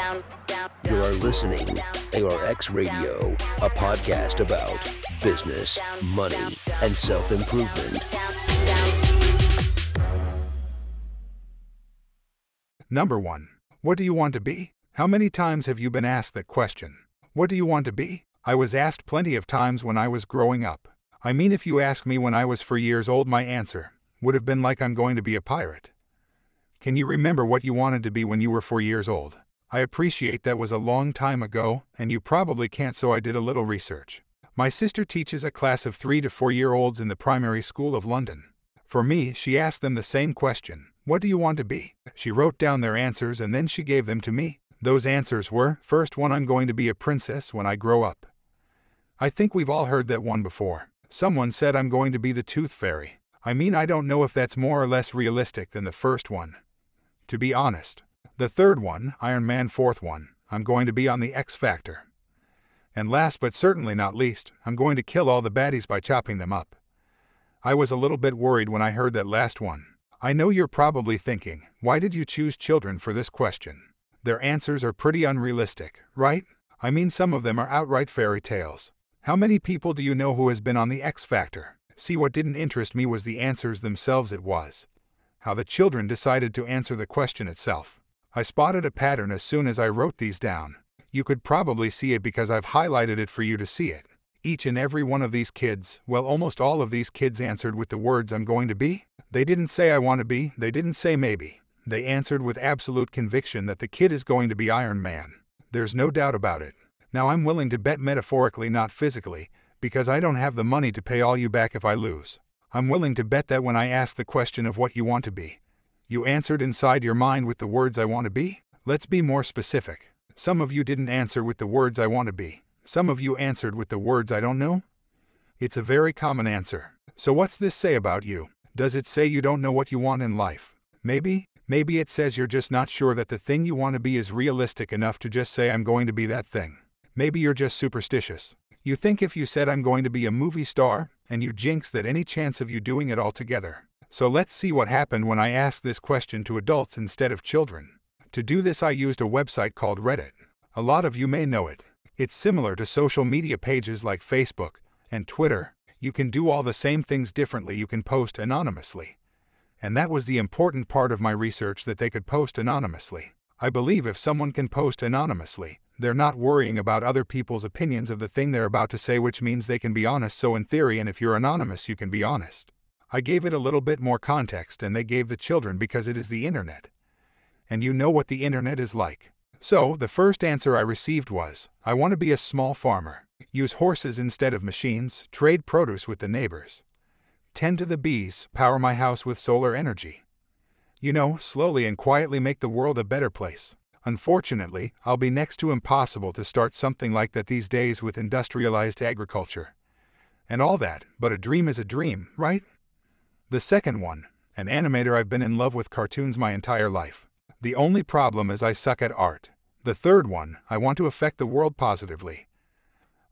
You are listening to ARX Radio, a podcast about business, money, and self improvement. Number one, what do you want to be? How many times have you been asked that question? What do you want to be? I was asked plenty of times when I was growing up. I mean, if you ask me when I was four years old, my answer would have been like I'm going to be a pirate. Can you remember what you wanted to be when you were four years old? I appreciate that was a long time ago, and you probably can't, so I did a little research. My sister teaches a class of three to four year olds in the primary school of London. For me, she asked them the same question What do you want to be? She wrote down their answers and then she gave them to me. Those answers were First one, I'm going to be a princess when I grow up. I think we've all heard that one before. Someone said I'm going to be the tooth fairy. I mean, I don't know if that's more or less realistic than the first one to be honest. The third one, Iron Man fourth one, I'm going to be on the X Factor. And last but certainly not least, I'm going to kill all the baddies by chopping them up. I was a little bit worried when I heard that last one. I know you're probably thinking, why did you choose children for this question? Their answers are pretty unrealistic, right? I mean, some of them are outright fairy tales. How many people do you know who has been on the X Factor? See, what didn't interest me was the answers themselves, it was how the children decided to answer the question itself. I spotted a pattern as soon as I wrote these down. You could probably see it because I've highlighted it for you to see it. Each and every one of these kids, well, almost all of these kids answered with the words I'm going to be. They didn't say I want to be, they didn't say maybe. They answered with absolute conviction that the kid is going to be Iron Man. There's no doubt about it. Now I'm willing to bet metaphorically, not physically, because I don't have the money to pay all you back if I lose. I'm willing to bet that when I ask the question of what you want to be, you answered inside your mind with the words I want to be? Let's be more specific. Some of you didn't answer with the words I want to be. Some of you answered with the words I don't know? It's a very common answer. So what's this say about you? Does it say you don't know what you want in life? Maybe, maybe it says you're just not sure that the thing you want to be is realistic enough to just say I'm going to be that thing. Maybe you're just superstitious. You think if you said I'm going to be a movie star, and you jinx that any chance of you doing it altogether. So let's see what happened when I asked this question to adults instead of children. To do this, I used a website called Reddit. A lot of you may know it. It's similar to social media pages like Facebook and Twitter. You can do all the same things differently, you can post anonymously. And that was the important part of my research that they could post anonymously. I believe if someone can post anonymously, they're not worrying about other people's opinions of the thing they're about to say, which means they can be honest. So, in theory, and if you're anonymous, you can be honest. I gave it a little bit more context, and they gave the children because it is the internet. And you know what the internet is like. So, the first answer I received was I want to be a small farmer, use horses instead of machines, trade produce with the neighbors, tend to the bees, power my house with solar energy. You know, slowly and quietly make the world a better place. Unfortunately, I'll be next to impossible to start something like that these days with industrialized agriculture. And all that, but a dream is a dream, right? The second one, an animator I've been in love with cartoons my entire life. The only problem is I suck at art. The third one, I want to affect the world positively.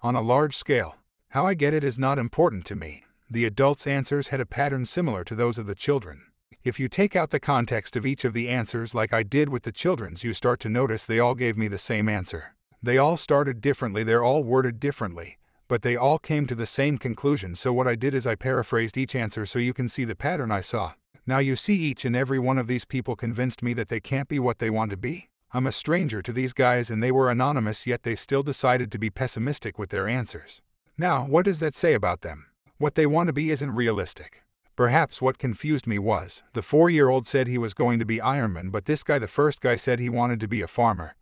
On a large scale. How I get it is not important to me. The adults' answers had a pattern similar to those of the children. If you take out the context of each of the answers, like I did with the children's, you start to notice they all gave me the same answer. They all started differently, they're all worded differently, but they all came to the same conclusion. So, what I did is I paraphrased each answer so you can see the pattern I saw. Now, you see, each and every one of these people convinced me that they can't be what they want to be. I'm a stranger to these guys and they were anonymous, yet they still decided to be pessimistic with their answers. Now, what does that say about them? What they want to be isn't realistic. Perhaps what confused me was the four year old said he was going to be Ironman, but this guy, the first guy, said he wanted to be a farmer.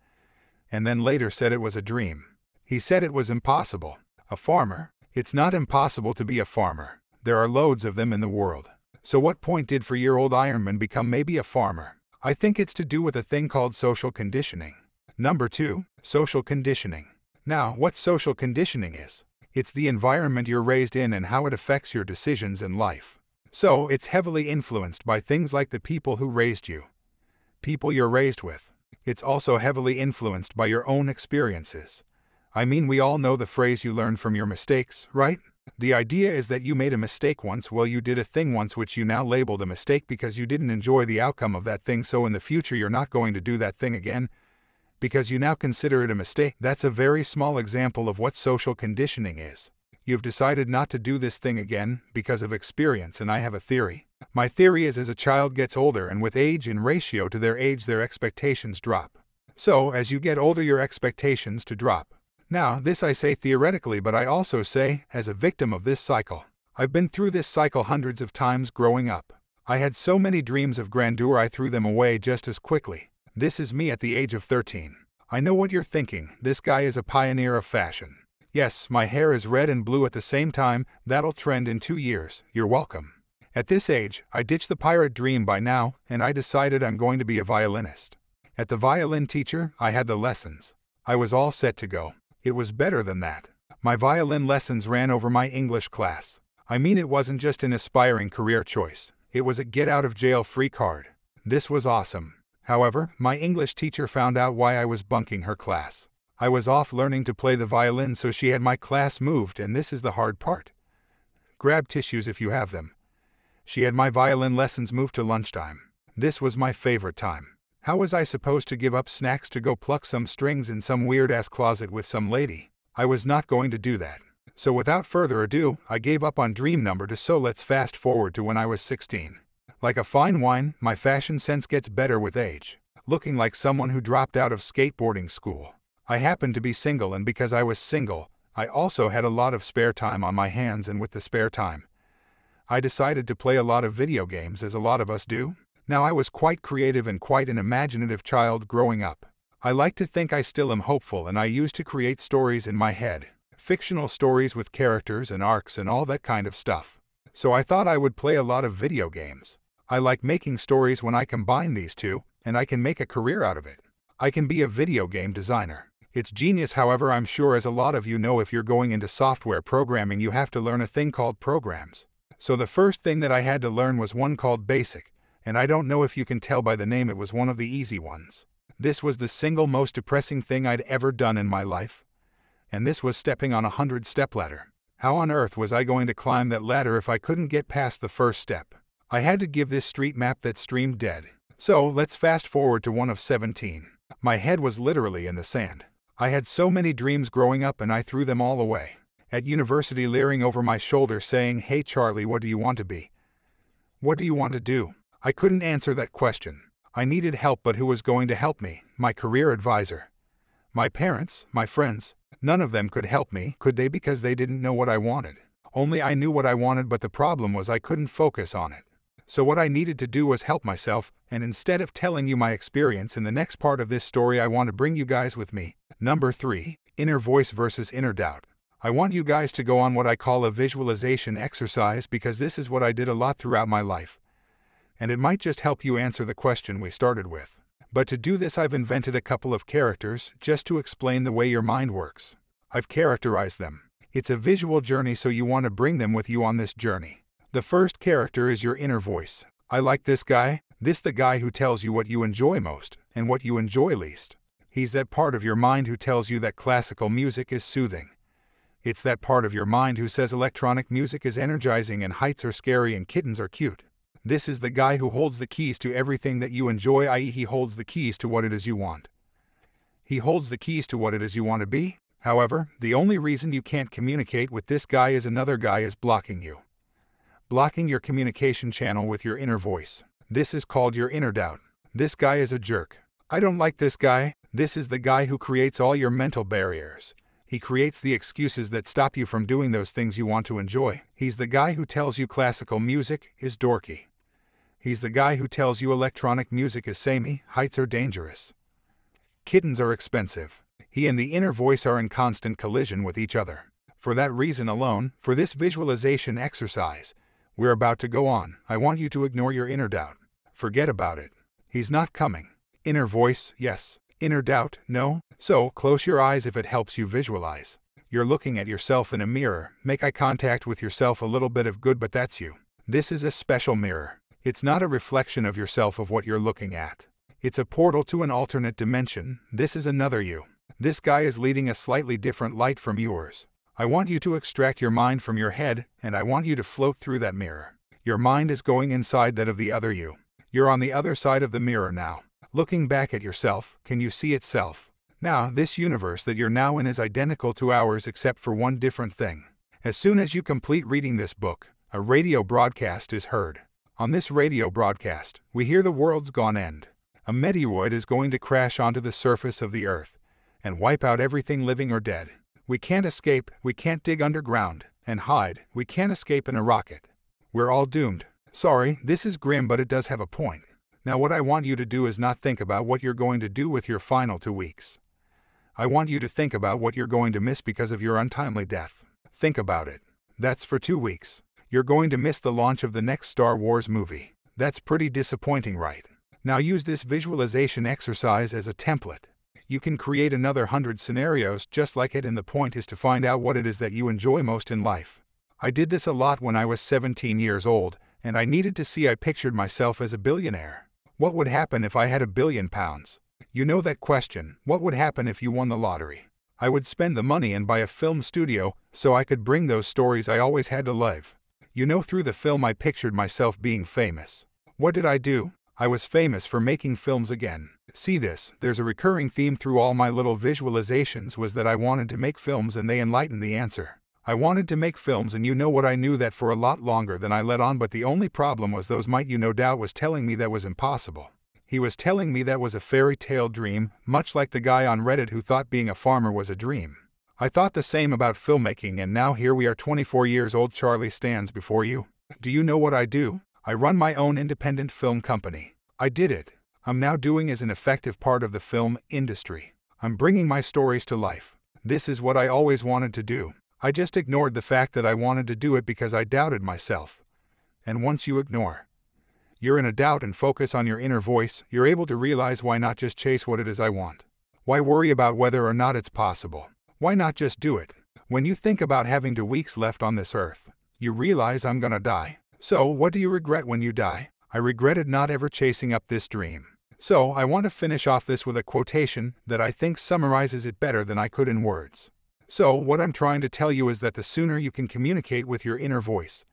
And then later said it was a dream. He said it was impossible. A farmer? It's not impossible to be a farmer. There are loads of them in the world. So, what point did four year old Ironman become maybe a farmer? I think it's to do with a thing called social conditioning. Number two, social conditioning. Now, what social conditioning is? It's the environment you're raised in and how it affects your decisions in life. So, it's heavily influenced by things like the people who raised you, people you're raised with. It's also heavily influenced by your own experiences. I mean, we all know the phrase you learn from your mistakes, right? The idea is that you made a mistake once, well, you did a thing once which you now labeled a mistake because you didn't enjoy the outcome of that thing, so in the future you're not going to do that thing again. because you now consider it a mistake. That's a very small example of what social conditioning is. You've decided not to do this thing again because of experience, and I have a theory. My theory is as a child gets older and with age in ratio to their age, their expectations drop. So, as you get older, your expectations to drop. Now, this I say theoretically, but I also say as a victim of this cycle. I've been through this cycle hundreds of times growing up. I had so many dreams of grandeur I threw them away just as quickly. This is me at the age of 13. I know what you're thinking. This guy is a pioneer of fashion. Yes, my hair is red and blue at the same time. That'll trend in two years. You're welcome. At this age, I ditched the pirate dream by now, and I decided I'm going to be a violinist. At the violin teacher, I had the lessons. I was all set to go. It was better than that. My violin lessons ran over my English class. I mean, it wasn't just an aspiring career choice, it was a get out of jail free card. This was awesome. However, my English teacher found out why I was bunking her class. I was off learning to play the violin, so she had my class moved, and this is the hard part. Grab tissues if you have them. She had my violin lessons moved to lunchtime. This was my favorite time. How was I supposed to give up snacks to go pluck some strings in some weird ass closet with some lady? I was not going to do that. So without further ado, I gave up on dream number two so let's fast forward to when I was 16. Like a fine wine, my fashion sense gets better with age. Looking like someone who dropped out of skateboarding school. I happened to be single, and because I was single, I also had a lot of spare time on my hands, and with the spare time, I decided to play a lot of video games, as a lot of us do. Now, I was quite creative and quite an imaginative child growing up. I like to think I still am hopeful, and I used to create stories in my head fictional stories with characters and arcs and all that kind of stuff. So I thought I would play a lot of video games. I like making stories when I combine these two, and I can make a career out of it. I can be a video game designer. It's genius, however, I'm sure as a lot of you know if you're going into software programming you have to learn a thing called programs. So the first thing that I had to learn was one called BASIC, and I don't know if you can tell by the name it was one of the easy ones. This was the single most depressing thing I'd ever done in my life. And this was stepping on a hundred step ladder. How on earth was I going to climb that ladder if I couldn't get past the first step? I had to give this street map that streamed dead. So let's fast forward to one of 17. My head was literally in the sand. I had so many dreams growing up and I threw them all away. At university, leering over my shoulder, saying, Hey Charlie, what do you want to be? What do you want to do? I couldn't answer that question. I needed help, but who was going to help me? My career advisor. My parents, my friends. None of them could help me, could they? Because they didn't know what I wanted. Only I knew what I wanted, but the problem was I couldn't focus on it. So, what I needed to do was help myself, and instead of telling you my experience in the next part of this story, I want to bring you guys with me. Number 3 Inner Voice versus Inner Doubt. I want you guys to go on what I call a visualization exercise because this is what I did a lot throughout my life. And it might just help you answer the question we started with. But to do this, I've invented a couple of characters just to explain the way your mind works. I've characterized them. It's a visual journey, so you want to bring them with you on this journey. The first character is your inner voice. I like this guy. This the guy who tells you what you enjoy most and what you enjoy least. He's that part of your mind who tells you that classical music is soothing. It's that part of your mind who says electronic music is energizing and heights are scary and kittens are cute. This is the guy who holds the keys to everything that you enjoy, i.e., he holds the keys to what it is you want. He holds the keys to what it is you want to be. However, the only reason you can't communicate with this guy is another guy is blocking you blocking your communication channel with your inner voice. This is called your inner doubt. This guy is a jerk. I don't like this guy. This is the guy who creates all your mental barriers. He creates the excuses that stop you from doing those things you want to enjoy. He's the guy who tells you classical music is dorky. He's the guy who tells you electronic music is samey, heights are dangerous. Kittens are expensive. He and the inner voice are in constant collision with each other. For that reason alone, for this visualization exercise, we're about to go on. I want you to ignore your inner doubt. Forget about it. He's not coming. Inner voice, yes. Inner doubt, no. So, close your eyes if it helps you visualize. You're looking at yourself in a mirror. Make eye contact with yourself a little bit of good, but that's you. This is a special mirror. It's not a reflection of yourself of what you're looking at. It's a portal to an alternate dimension. This is another you. This guy is leading a slightly different light from yours. I want you to extract your mind from your head, and I want you to float through that mirror. Your mind is going inside that of the other you. You're on the other side of the mirror now. Looking back at yourself, can you see itself? Now, this universe that you're now in is identical to ours except for one different thing. As soon as you complete reading this book, a radio broadcast is heard. On this radio broadcast, we hear the world's gone end. A meteoroid is going to crash onto the surface of the earth and wipe out everything living or dead. We can't escape, we can't dig underground and hide, we can't escape in a rocket. We're all doomed. Sorry, this is grim, but it does have a point. Now, what I want you to do is not think about what you're going to do with your final two weeks. I want you to think about what you're going to miss because of your untimely death. Think about it. That's for two weeks. You're going to miss the launch of the next Star Wars movie. That's pretty disappointing, right? Now use this visualization exercise as a template. You can create another hundred scenarios just like it, and the point is to find out what it is that you enjoy most in life. I did this a lot when I was 17 years old, and I needed to see I pictured myself as a billionaire. What would happen if I had a billion pounds? You know that question what would happen if you won the lottery? I would spend the money and buy a film studio so I could bring those stories I always had to life. You know, through the film, I pictured myself being famous. What did I do? I was famous for making films again. See this, there's a recurring theme through all my little visualizations was that I wanted to make films and they enlightened the answer. I wanted to make films and you know what I knew that for a lot longer than I let on but the only problem was those might you no doubt was telling me that was impossible. He was telling me that was a fairy tale dream, much like the guy on Reddit who thought being a farmer was a dream. I thought the same about filmmaking and now here we are 24 years old Charlie stands before you. Do you know what I do? I run my own independent film company. I did it. I'm now doing as an effective part of the film industry. I'm bringing my stories to life. This is what I always wanted to do. I just ignored the fact that I wanted to do it because I doubted myself. And once you ignore, you're in a doubt and focus on your inner voice, you're able to realize why not just chase what it is I want. Why worry about whether or not it's possible? Why not just do it? When you think about having two weeks left on this earth, you realize I'm gonna die. So, what do you regret when you die? I regretted not ever chasing up this dream. So, I want to finish off this with a quotation that I think summarizes it better than I could in words. So, what I'm trying to tell you is that the sooner you can communicate with your inner voice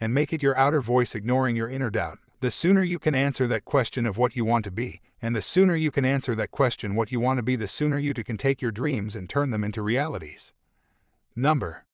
and make it your outer voice ignoring your inner doubt, the sooner you can answer that question of what you want to be, and the sooner you can answer that question what you want to be, the sooner you can take your dreams and turn them into realities. Number